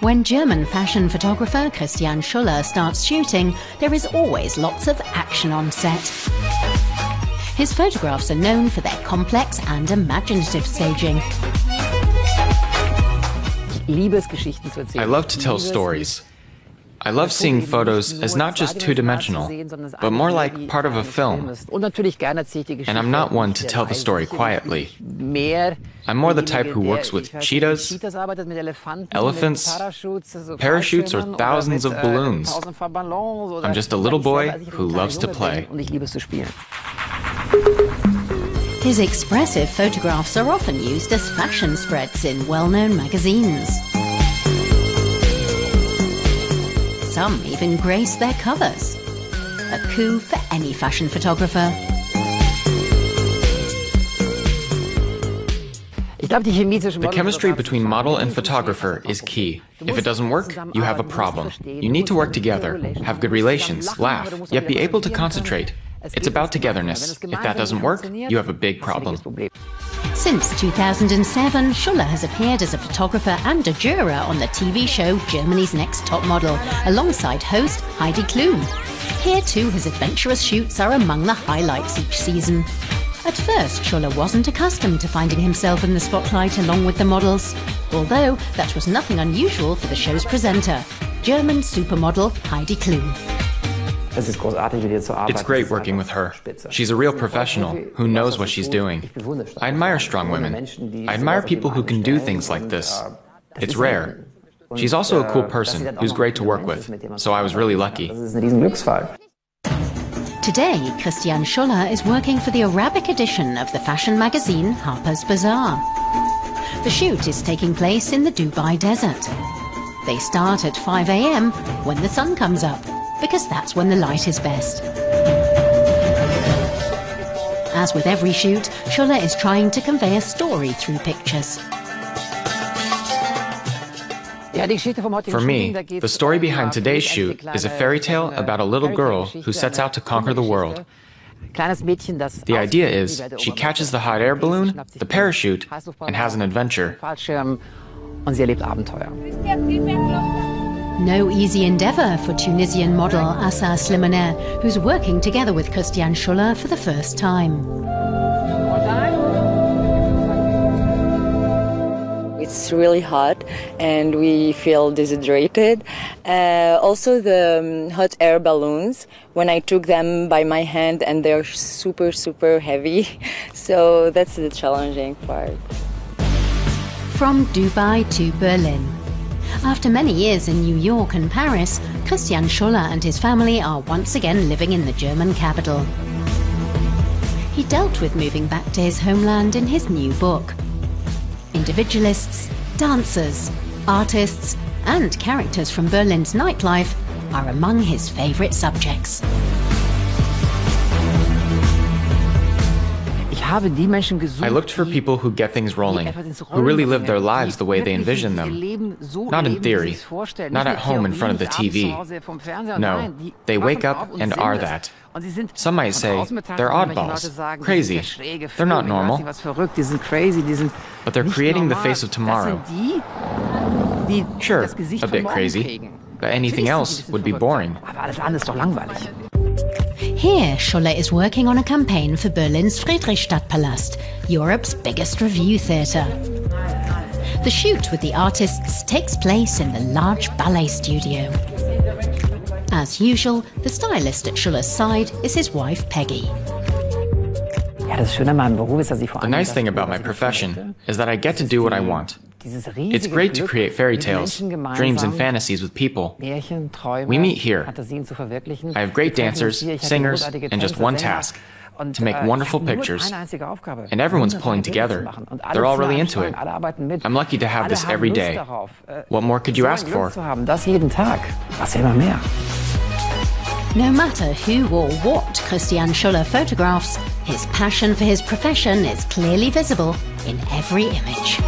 When German fashion photographer Kristian Schuller starts shooting, there is always lots of action on set. His photographs are known for their complex and imaginative staging. I love to tell stories. I love seeing photos as not just two dimensional, but more like part of a film. And I'm not one to tell the story quietly. I'm more the type who works with cheetahs, elephants, parachutes, or thousands of balloons. I'm just a little boy who loves to play. His expressive photographs are often used as fashion spreads in well known magazines. Some even grace their covers. A coup for any fashion photographer. The chemistry between model and photographer is key. If it doesn't work, you have a problem. You need to work together, have good relations, laugh, yet be able to concentrate. It's about togetherness. If that doesn't work, you have a big problem. Since 2007, Schuller has appeared as a photographer and a juror on the TV show Germany's Next Top Model, alongside host Heidi Klum. Here too, his adventurous shoots are among the highlights each season. At first, Schuller wasn't accustomed to finding himself in the spotlight along with the models, although that was nothing unusual for the show's presenter, German supermodel Heidi Klum. It's great working with her. She's a real professional who knows what she's doing. I admire strong women. I admire people who can do things like this. It's rare. She's also a cool person who's great to work with, so I was really lucky. Today, Kristian Schuller is working for the Arabic edition of the fashion magazine Harper's Bazaar. The shoot is taking place in the Dubai desert. They start at 5 a.m. when the sun comes up because that's when the light is best. As with every shoot, Schuller is trying to convey a story through pictures. For me, the story behind today's shoot is a fairy tale about a little girl who sets out to conquer the world. The idea is she catches the hot air balloon, the parachute, and has an adventure. No easy endeavour for Tunisian model Assa Slimane, who's working together with Kristian Schuller for the first time. It's really hot and we feel dehydrated. Uh, also, the um, hot air balloons, when I took them by my hand, and they're super, super heavy. So that's the challenging part. From Dubai to Berlin. After many years in New York and Paris, Kristian Schuller and his family are once again living in the German capital. He dealt with moving back to his homeland in his new book. Individualists, dancers, artists, and characters from Berlin's nightlife are among his favourite subjects. I looked for people who get things rolling, who really live their lives the way they envision them. Not in theory, not at home in front of the TV. No, they wake up and are that. Some might say they're oddballs, crazy. They're not normal. But they're creating the face of tomorrow. Sure, a bit crazy, but anything else would be boring. Here, Schuller is working on a campaign for Berlin's Friedrichstadtpalast, Europe's biggest revue theatre. The shoot with the artists takes place in the large ballet studio. As usual, the stylist at Schuller's side is his wife Peggy. The nice thing about my profession is that I get to do what I want. It's great to create fairy tales, dreams, and fantasies with people. We meet here. I have great dancers, singers, and just one task to make wonderful pictures. And everyone's pulling together. They're all really into it. I'm lucky to have this every day. What more could you ask for? No matter who or what Kristian Schuller photographs, his passion for his profession is clearly visible in every image.